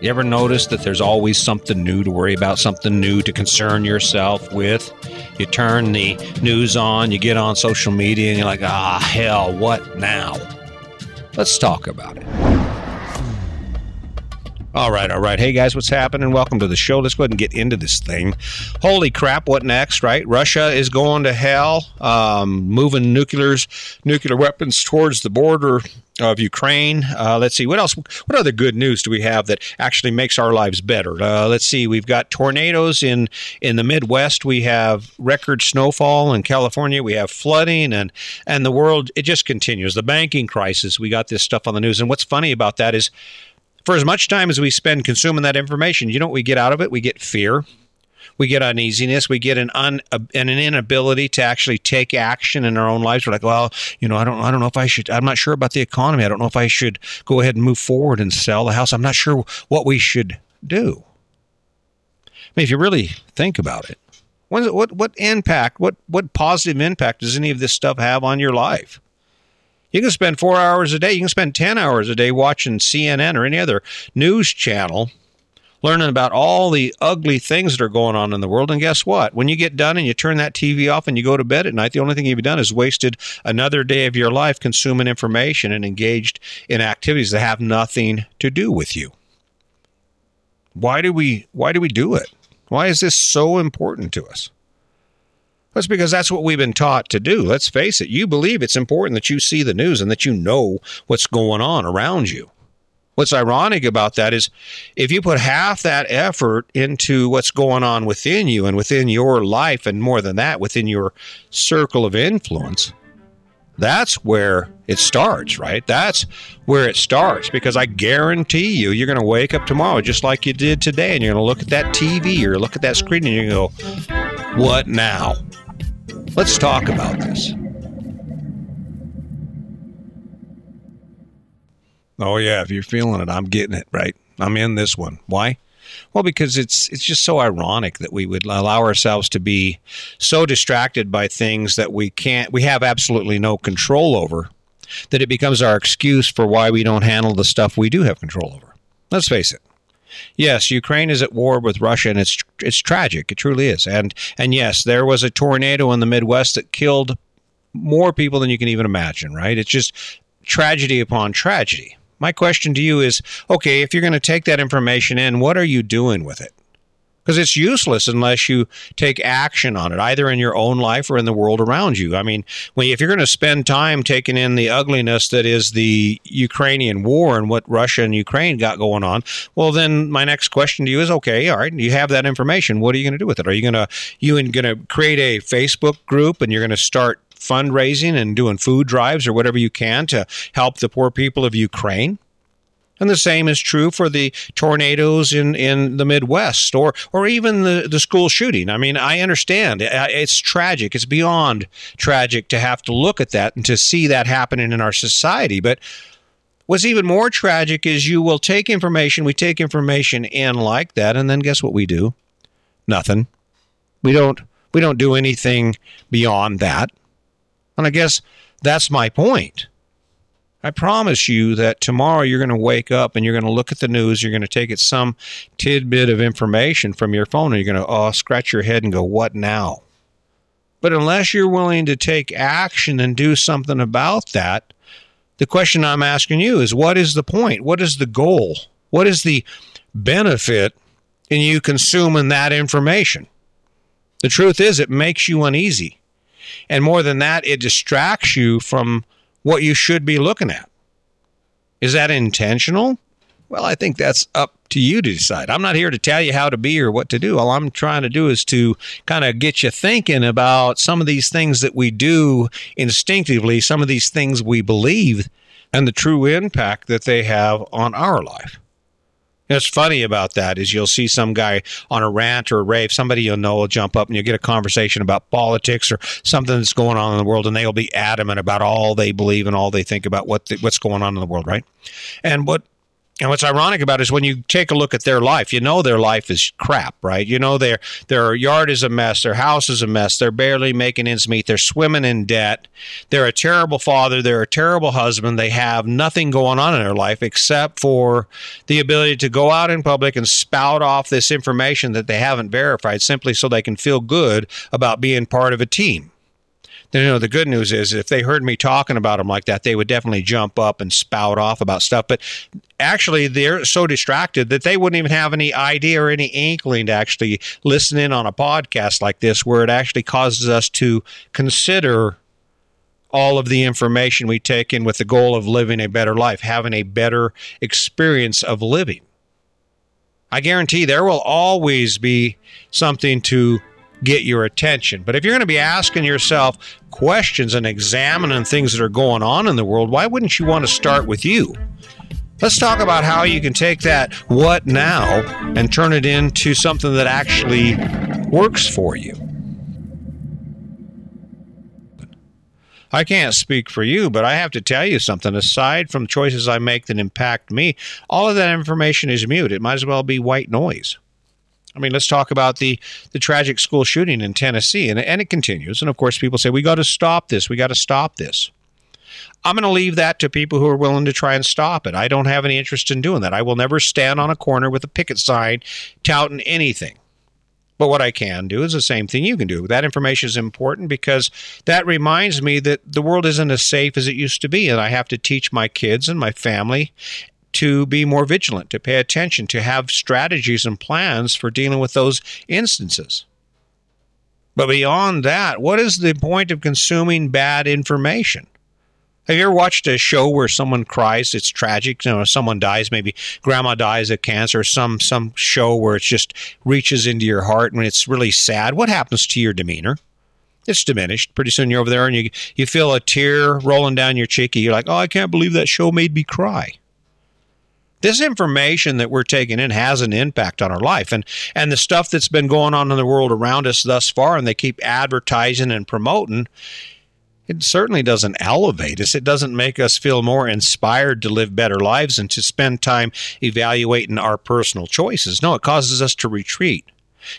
You ever notice that there's always something new to worry about, something new to concern yourself with? You turn the news on, you get on social media, and you're like, ah, hell, what now? Let's talk about it. All right, all right. Hey guys, what's happening? Welcome to the show. Let's go ahead and get into this thing. Holy crap! What next? Right? Russia is going to hell, um, moving nuclears, nuclear weapons towards the border of Ukraine. Uh, let's see what else. What other good news do we have that actually makes our lives better? Uh, let's see. We've got tornadoes in in the Midwest. We have record snowfall in California. We have flooding and and the world. It just continues. The banking crisis. We got this stuff on the news. And what's funny about that is for as much time as we spend consuming that information, you know what we get out of it? We get fear. We get uneasiness. We get an un, uh, an inability to actually take action in our own lives. We're like, well, you know, I don't, I don't know if I should. I'm not sure about the economy. I don't know if I should go ahead and move forward and sell the house. I'm not sure what we should do. I mean, if you really think about it, what, what, what impact, what, what positive impact does any of this stuff have on your life? You can spend four hours a day. You can spend 10 hours a day watching CNN or any other news channel, learning about all the ugly things that are going on in the world. And guess what? When you get done and you turn that TV off and you go to bed at night, the only thing you've done is wasted another day of your life consuming information and engaged in activities that have nothing to do with you. Why do we why do we do it? Why is this so important to us? That's because that's what we've been taught to do. Let's face it. You believe it's important that you see the news and that you know what's going on around you. What's ironic about that is if you put half that effort into what's going on within you and within your life, and more than that, within your circle of influence, that's where it starts, right? That's where it starts because I guarantee you, you're going to wake up tomorrow just like you did today, and you're going to look at that TV or look at that screen and you're going to go, What now? Let's talk about this. Oh yeah, if you're feeling it, I'm getting it, right? I'm in this one. Why? Well, because it's it's just so ironic that we would allow ourselves to be so distracted by things that we can't we have absolutely no control over that it becomes our excuse for why we don't handle the stuff we do have control over. Let's face it. Yes, Ukraine is at war with Russia, and it's it's tragic. It truly is. And and yes, there was a tornado in the Midwest that killed more people than you can even imagine. Right? It's just tragedy upon tragedy. My question to you is: Okay, if you're going to take that information in, what are you doing with it? Because it's useless unless you take action on it, either in your own life or in the world around you. I mean, when, if you're going to spend time taking in the ugliness that is the Ukrainian war and what Russia and Ukraine got going on, well, then my next question to you is, okay, all right, you have that information. What are you going to do with it? Are you going to you going to create a Facebook group and you're going to start fundraising and doing food drives or whatever you can to help the poor people of Ukraine? And the same is true for the tornadoes in, in the Midwest or, or even the, the school shooting. I mean, I understand it's tragic. It's beyond tragic to have to look at that and to see that happening in our society. But what's even more tragic is you will take information, we take information in like that, and then guess what we do? Nothing. We don't we don't do anything beyond that. And I guess that's my point I promise you that tomorrow you're going to wake up and you're going to look at the news. You're going to take it some tidbit of information from your phone and you're going to oh, uh, scratch your head and go, What now? But unless you're willing to take action and do something about that, the question I'm asking you is what is the point? What is the goal? What is the benefit in you consuming that information? The truth is, it makes you uneasy. And more than that, it distracts you from what you should be looking at. Is that intentional? Well, I think that's up to you to decide. I'm not here to tell you how to be or what to do. All I'm trying to do is to kind of get you thinking about some of these things that we do instinctively, some of these things we believe, and the true impact that they have on our life. What's funny about that is you'll see some guy on a rant or a rave, somebody you'll know will jump up and you'll get a conversation about politics or something that's going on in the world, and they'll be adamant about all they believe and all they think about what the, what's going on in the world, right? And what And what's ironic about it is when you take a look at their life, you know their life is crap, right? You know their their yard is a mess, their house is a mess, they're barely making ends meet, they're swimming in debt, they're a terrible father, they're a terrible husband, they have nothing going on in their life except for the ability to go out in public and spout off this information that they haven't verified simply so they can feel good about being part of a team you know, the good news is if they heard me talking about them like that, they would definitely jump up and spout off about stuff. But actually, they're so distracted that they wouldn't even have any idea or any inkling to actually listen in on a podcast like this, where it actually causes us to consider all of the information we take in with the goal of living a better life, having a better experience of living. I guarantee there will always be something to get your attention. But if you're going to be asking yourself questions and examining things that are going on in the world, why wouldn't you want to start with you? Let's talk about how you can take that what now and turn it into something that actually works for you. I can't speak for you, but I have to tell you something. Aside from choices I make that impact me, all of that information is mute. It might as well be white noise. I mean, let's talk about the the tragic school shooting in Tennessee, and and it continues. And of course, people say we got to stop this. We got to stop this. I'm going to leave that to people who are willing to try and stop it. I don't have any interest in doing that. I will never stand on a corner with a picket sign touting anything. But what I can do is the same thing you can do. That information is important because that reminds me that the world isn't as safe as it used to be. And I have to teach my kids and my family to be more vigilant, to pay attention, to have strategies and plans for dealing with those instances. But beyond that, what is the point of consuming bad information? Have you ever watched a show where someone cries? It's tragic. You know, someone dies, maybe grandma dies of cancer, some some show where it just reaches into your heart and it's really sad. What happens to your demeanor? It's diminished. Pretty soon you're over there and you you feel a tear rolling down your cheek. You're like, oh, I can't believe that show made me cry this information that we're taking in has an impact on our life and and the stuff that's been going on in the world around us thus far and they keep advertising and promoting it certainly doesn't elevate us. It doesn't make us feel more inspired to live better lives and to spend time evaluating our personal choices. No, it causes us to retreat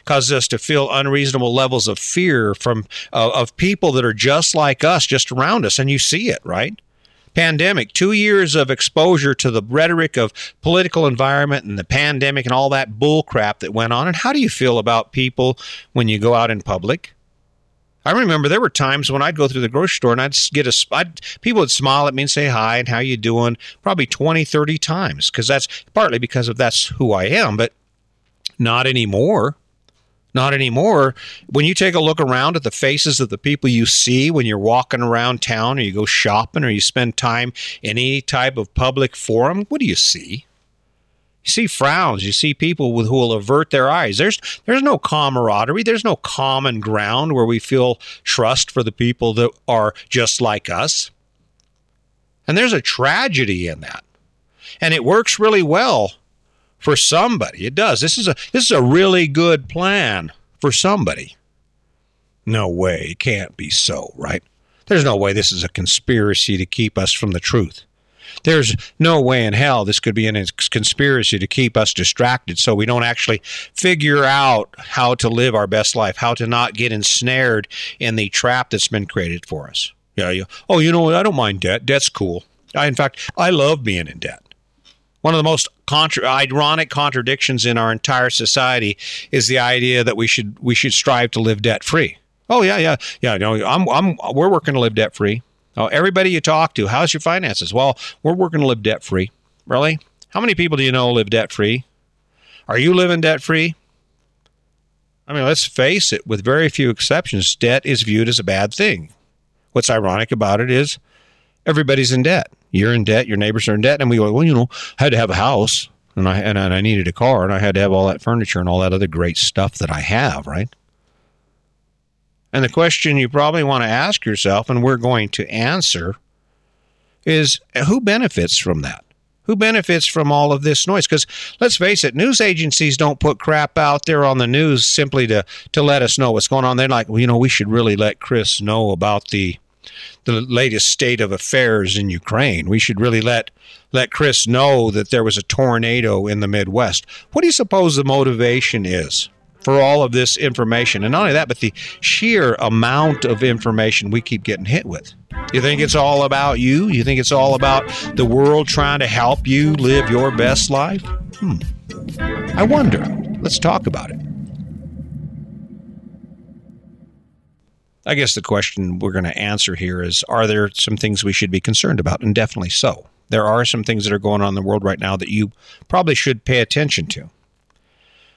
causes us to feel unreasonable levels of fear from uh, of people that are just like us just around us and you see it right pandemic, two years of exposure to the rhetoric of political environment and the pandemic and all that bullcrap that went on. And how do you feel about people when you go out in public? I remember there were times when I'd go through the grocery store and I'd get a I'd, people would smile at me and say hi and how you doing probably 20 30 times because that's partly because of that's who I am but not anymore not anymore. When you take a look around at the faces of the people you see when you're walking around town or you go shopping or you spend time in any type of public forum, what do you see? You see frowns. You see people with, who will avert their eyes. There's there's no camaraderie. There's no common ground where we feel trust for the people that are just like us. And there's a tragedy in that. And it works really well for somebody. It does. This is a this is a really good plan for somebody. No way, it can't be so, right? There's no way this is a conspiracy to keep us from the truth. There's no way in hell this could be a conspiracy to keep us distracted so we don't actually figure out how to live our best life, how to not get ensnared in the trap that's been created for us. Yeah, yeah. Oh, you know what? I don't mind debt. Debt's cool. I, in fact, I love being in debt. One of the most contra- ironic contradictions in our entire society is the idea that we should we should strive to live debt free. Oh yeah, yeah, yeah. No, I'm, I'm we're working to live debt free. Oh, everybody you talk to, how's your finances? Well, we're working to live debt free. Really? How many people do you know live debt free? Are you living debt free? I mean, let's face it, with very few exceptions, debt is viewed as a bad thing. What's ironic about it is everybody's in debt. You're in debt. Your neighbors are in debt. And we go, well, you know, I had to have a house and I, and I needed a car and I had to have all that furniture and all that other great stuff that I have, right? And the question you probably want to ask yourself, and we're going to answer, is who benefits from that? Who benefits from all of this noise? Because let's face it, news agencies don't put crap out there on the news simply to, to let us know what's going on. They're like, well, you know, we should really let Chris know about the the latest state of affairs in Ukraine. We should really let let Chris know that there was a tornado in the Midwest. What do you suppose the motivation is for all of this information? And not only that, but the sheer amount of information we keep getting hit with. You think it's all about you? You think it's all about the world trying to help you live your best life? Hmm. I wonder. Let's talk about it. I guess the question we're going to answer here is Are there some things we should be concerned about? And definitely so. There are some things that are going on in the world right now that you probably should pay attention to.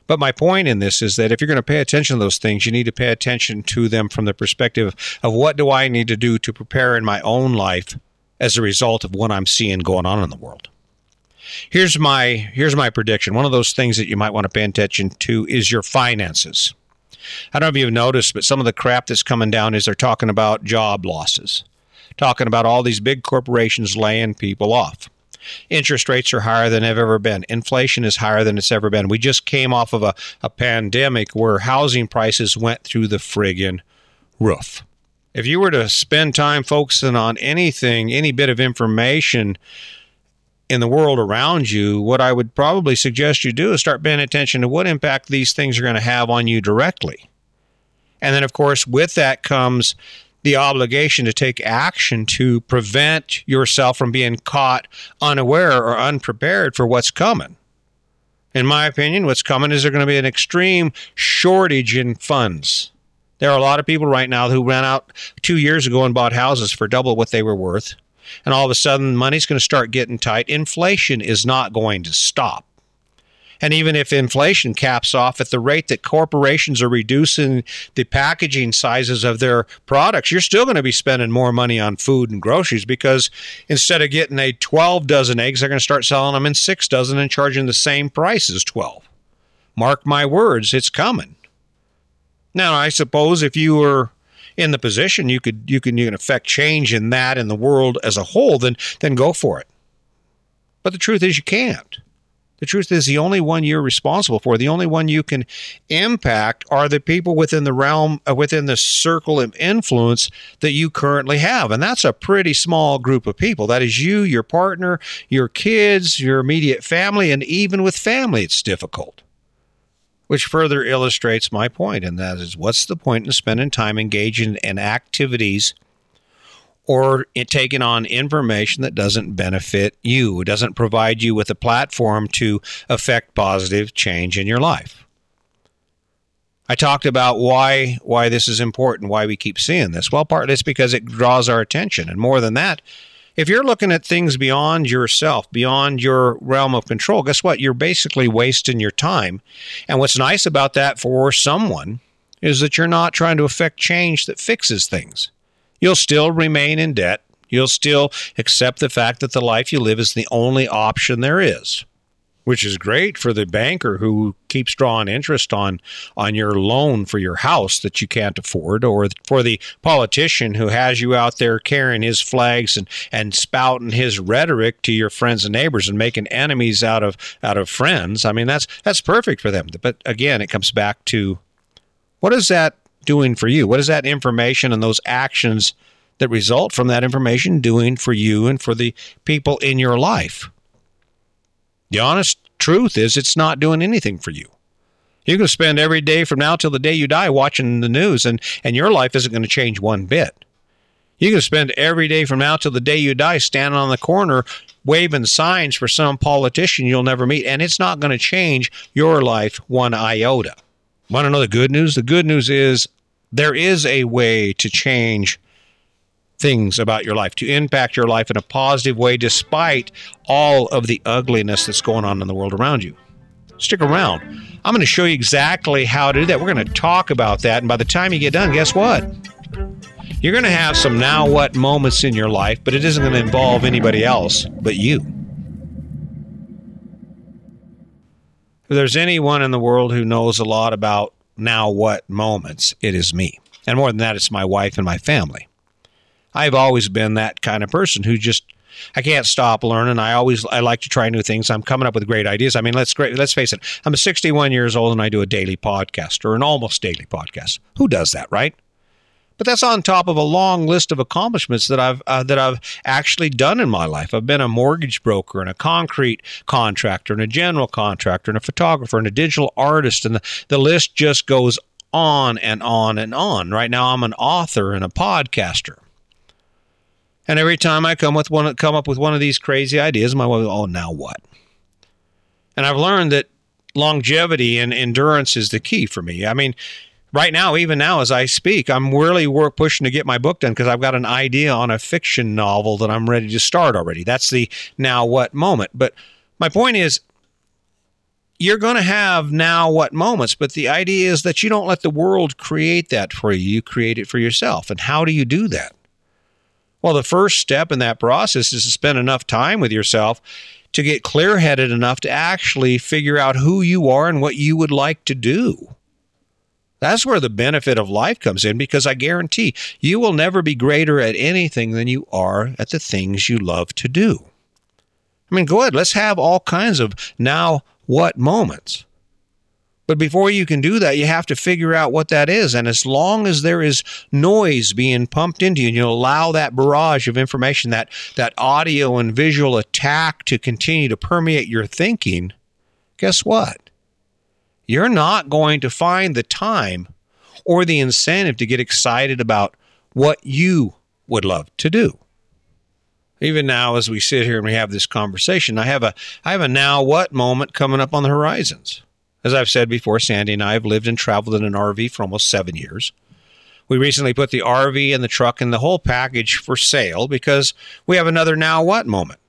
But my point in this is that if you're going to pay attention to those things, you need to pay attention to them from the perspective of what do I need to do to prepare in my own life as a result of what I'm seeing going on in the world. Here's my here's my prediction. One of those things that you might want to pay attention to is your finances. I don't know if you've noticed, but some of the crap that's coming down is they're talking about job losses, talking about all these big corporations laying people off. Interest rates are higher than they've ever been. Inflation is higher than it's ever been. We just came off of a, a pandemic where housing prices went through the friggin' roof. If you were to spend time focusing on anything, any bit of information in the world around you, what I would probably suggest you do is start paying attention to what impact these things are going to have on you directly. And then, of course, with that comes the obligation to take action to prevent yourself from being caught unaware or unprepared for what's coming. In my opinion, what's coming is there going to be an extreme shortage in funds. There are a lot of people right now who ran out two years ago and bought houses for double what they were worth and all of a sudden money's going to start getting tight, inflation is not going to stop. And even if inflation caps off at the rate that corporations are reducing the packaging sizes of their products, you're still going to be spending more money on food and groceries because instead of getting a 12 dozen eggs, they're going to start selling them in six dozen and charging the same price as 12. Mark my words, it's coming. Now, I suppose if you were in the position, you could you can you can affect change in that in the world as a whole, then then go for it. But the truth is you can't. The truth is the only one you're responsible for, the only one you can impact are the people within the realm uh, within the circle of influence that you currently have. And that's a pretty small group of people. That is you, your partner, your kids, your immediate family, and even with family it's difficult which further illustrates my point, and that is what's the point in spending time engaging in activities or taking on information that doesn't benefit you, doesn't provide you with a platform to affect positive change in your life? I talked about why why this is important, why we keep seeing this. Well, partly it's because it draws our attention, and more than that, if you're looking at things beyond yourself, beyond your realm of control, guess what? You're basically wasting your time. And what's nice about that for someone is that you're not trying to affect change that fixes things. You'll still remain in debt. You'll still accept the fact that the life you live is the only option there is which is great for the banker who keeps drawing interest on on your loan for your house that you can't afford or for the politician who has you out there carrying his flags and and spouting his rhetoric to your friends and neighbors and making enemies out of out of friends. I mean that's that's perfect for them. But again it comes back to what is that doing for you? What is that information and those actions that result from that information doing for you and for the people in your life the honest truth is, it's not doing anything for you. You can spend every day from now till the day you die watching the news, and, and your life isn't going to change one bit. You can spend every day from now till the day you die standing on the corner waving signs for some politician you'll never meet, and it's not going to change your life one iota. Want to know the good news? The good news is there is a way to change things about your life, to impact your life in a positive way despite all of the ugliness that's going on in the world around you. Stick around. I'm going to show you exactly how to do that. We're going to talk about that. And by the time you get done, guess what? You're going to have some now what moments in your life, but it isn't going to involve anybody else but you. If there's anyone in the world who knows a lot about now what moments, it is me. And more than that, it's my wife and my family. I've always been that kind of person who just I can't stop learning. I always I like to try new things. I'm coming up with great ideas. I mean, let's let's face it. I'm 61 years old and I do a daily podcast or an almost daily podcast. Who does that, right? But that's on top of a long list of accomplishments that I've uh, that I've actually done in my life. I've been a mortgage broker and a concrete contractor and a general contractor and a photographer and a digital artist, and the, the list just goes on and on and on. Right now, I'm an author and a podcaster. And every time I come with one, come up with one of these crazy ideas, my wife, oh, now what? And I've learned that longevity and endurance is the key for me. I mean, right now, even now as I speak, I'm really work pushing to get my book done because I've got an idea on a fiction novel that I'm ready to start already. That's the now what moment. But my point is, you're going to have now what moments, but the idea is that you don't let the world create that for you. You create it for yourself. And how do you do that? Well, the first step in that process is to spend enough time with yourself to get clear headed enough to actually figure out who you are and what you would like to do. That's where the benefit of life comes in because I guarantee you will never be greater at anything than you are at the things you love to do. I mean, go ahead, let's have all kinds of now what moments. But before you can do that, you have to figure out what that is. And as long as there is noise being pumped into you, and you allow that barrage of information, that, that audio and visual attack to continue to permeate your thinking, guess what? You're not going to find the time or the incentive to get excited about what you would love to do. Even now, as we sit here and we have this conversation, I have a I have a now what moment coming up on the horizons. As I've said before, Sandy and I have lived and traveled in an RV for almost seven years. We recently put the RV and the truck and the whole package for sale because we have another now what moment.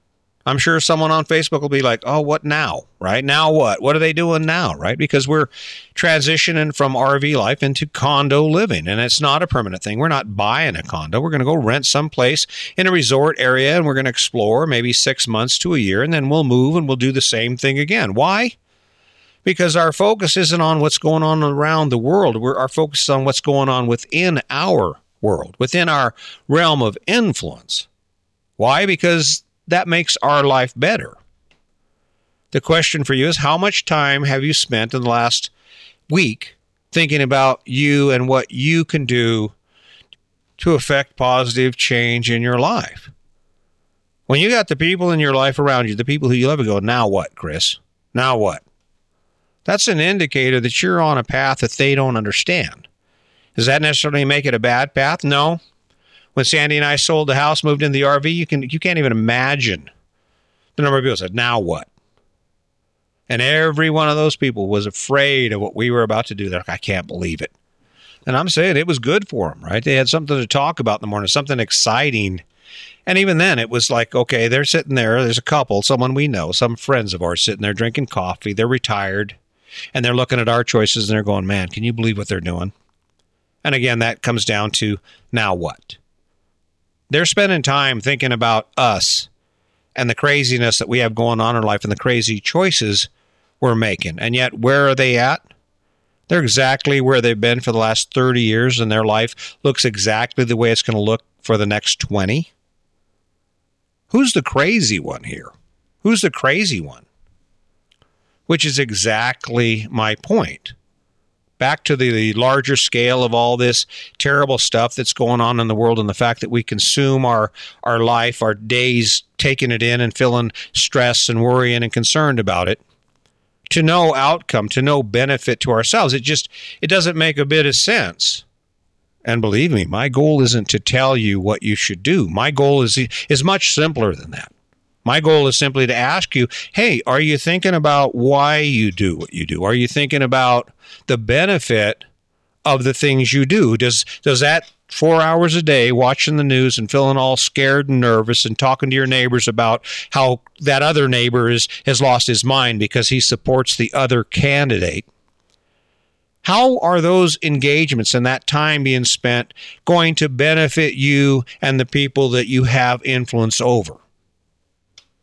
I'm sure someone on Facebook will be like, oh, what now? Right? Now what? What are they doing now? Right? Because we're transitioning from RV life into condo living, and it's not a permanent thing. We're not buying a condo. We're going to go rent someplace in a resort area and we're going to explore maybe six months to a year, and then we'll move and we'll do the same thing again. Why? Because our focus isn't on what's going on around the world. We're, our focus is on what's going on within our world, within our realm of influence. Why? Because that makes our life better. The question for you is how much time have you spent in the last week thinking about you and what you can do to affect positive change in your life? When you got the people in your life around you, the people who you love, go, now what, Chris? Now what? That's an indicator that you're on a path that they don't understand. Does that necessarily make it a bad path? No. When Sandy and I sold the house, moved in the RV, you can you can't even imagine the number of people said, "Now what?" And every one of those people was afraid of what we were about to do. They're like, "I can't believe it." And I'm saying it was good for them, right? They had something to talk about in the morning, something exciting. And even then, it was like, okay, they're sitting there. There's a couple, someone we know, some friends of ours sitting there drinking coffee. They're retired and they're looking at our choices and they're going, man, can you believe what they're doing? And again, that comes down to now what? They're spending time thinking about us and the craziness that we have going on in life and the crazy choices we're making. And yet, where are they at? They're exactly where they've been for the last 30 years, and their life looks exactly the way it's going to look for the next 20. Who's the crazy one here? Who's the crazy one? Which is exactly my point. Back to the, larger scale of all this terrible stuff that's going on in the world and the fact that we consume our, our life, our days, taking it in and feeling stress and worrying and concerned about it to no outcome, to no benefit to ourselves. It just it doesn't make a bit of sense. And believe me, my goal isn't to tell you what you should do. My goal is is much simpler than that. My goal is simply to ask you, hey, are you thinking about why you do what you do? Are you thinking about the benefit of the things you do? Does does that four hours a day watching the news and feeling all scared and nervous and talking to your neighbors about how that other neighbor is has lost his mind because he supports the other candidate? How are those engagements and that time being spent going to benefit you and the people that you have influence over?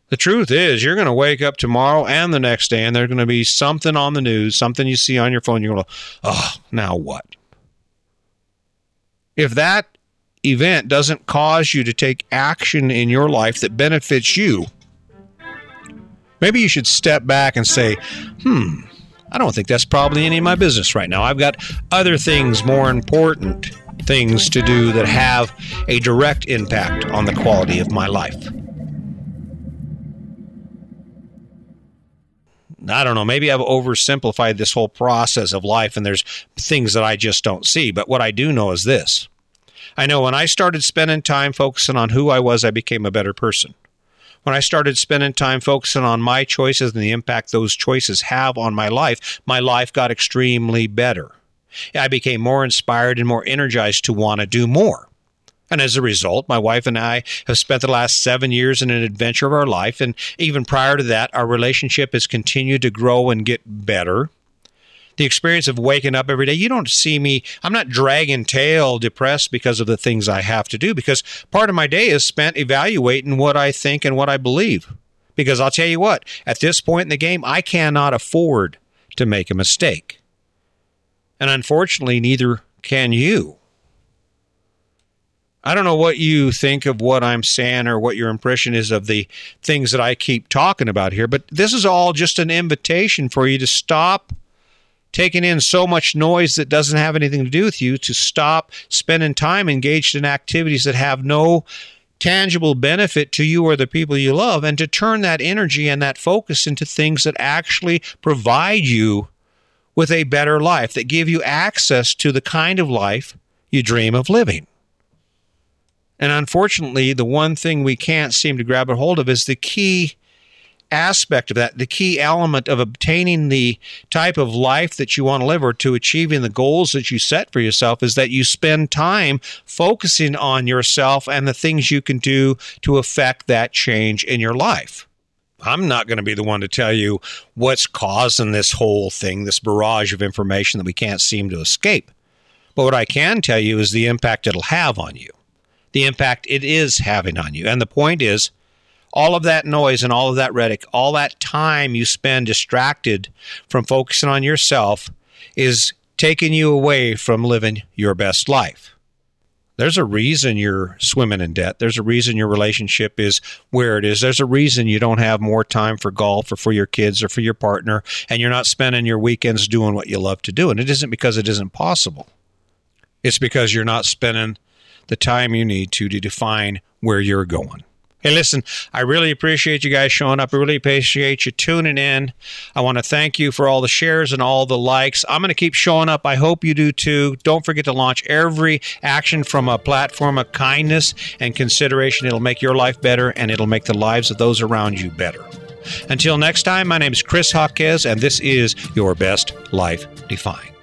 The truth is you're going to wake up tomorrow and the next day and there's going to be something on the news something you see on your phone you're going to oh now what if that event doesn't cause you to take action in your life that benefits you maybe you should step back and say hmm i don't think that's probably any of my business right now i've got other things more important things to do that have a direct impact on the quality of my life. I don't know, maybe I've oversimplified this whole process of life and there's things that I just don't see. But what I do know is this I know when I started spending time focusing on who I was, I became a better person. When I started spending time focusing on my choices and the impact those choices have on my life, my life got extremely better. I became more inspired and more energized to want to do more. And as a result, my wife and I have spent the last seven years in an adventure of our life. And even prior to that, our relationship has continued to grow and get better. The experience of waking up every day, you don't see me, I'm not dragging tail depressed because of the things I have to do, because part of my day is spent evaluating what I think and what I believe. Because I'll tell you what, at this point in the game, I cannot afford to make a mistake. And unfortunately, neither can you. I don't know what you think of what I'm saying or what your impression is of the things that I keep talking about here, but this is all just an invitation for you to stop taking in so much noise that doesn't have anything to do with you, to stop spending time engaged in activities that have no tangible benefit to you or the people you love, and to turn that energy and that focus into things that actually provide you with a better life, that give you access to the kind of life you dream of living. And unfortunately, the one thing we can't seem to grab a hold of is the key aspect of that, the key element of obtaining the type of life that you want to live or to achieving the goals that you set for yourself is that you spend time focusing on yourself and the things you can do to affect that change in your life. I'm not going to be the one to tell you what's causing this whole thing, this barrage of information that we can't seem to escape. But what I can tell you is the impact it'll have on you the impact it is having on you. And the point is, all of that noise and all of that rhetoric, all that time you spend distracted from focusing on yourself is taking you away from living your best life. There's a reason you're swimming in debt. There's a reason your relationship is where it is. There's a reason you don't have more time for golf or for your kids or for your partner, and you're not spending your weekends doing what you love to do. And it isn't because it isn't possible, it's because you're not spending the time you need to to define where you're going. Hey, listen, I really appreciate you guys showing up. I really appreciate you tuning in. I want to thank you for all the shares and all the likes. I'm going to keep showing up. I hope you do too. Don't forget to launch every action from a platform of kindness and consideration. It'll make your life better and it'll make the lives of those around you better. Until next time, my name is Chris Hawkes, and this is Your Best Life Defined.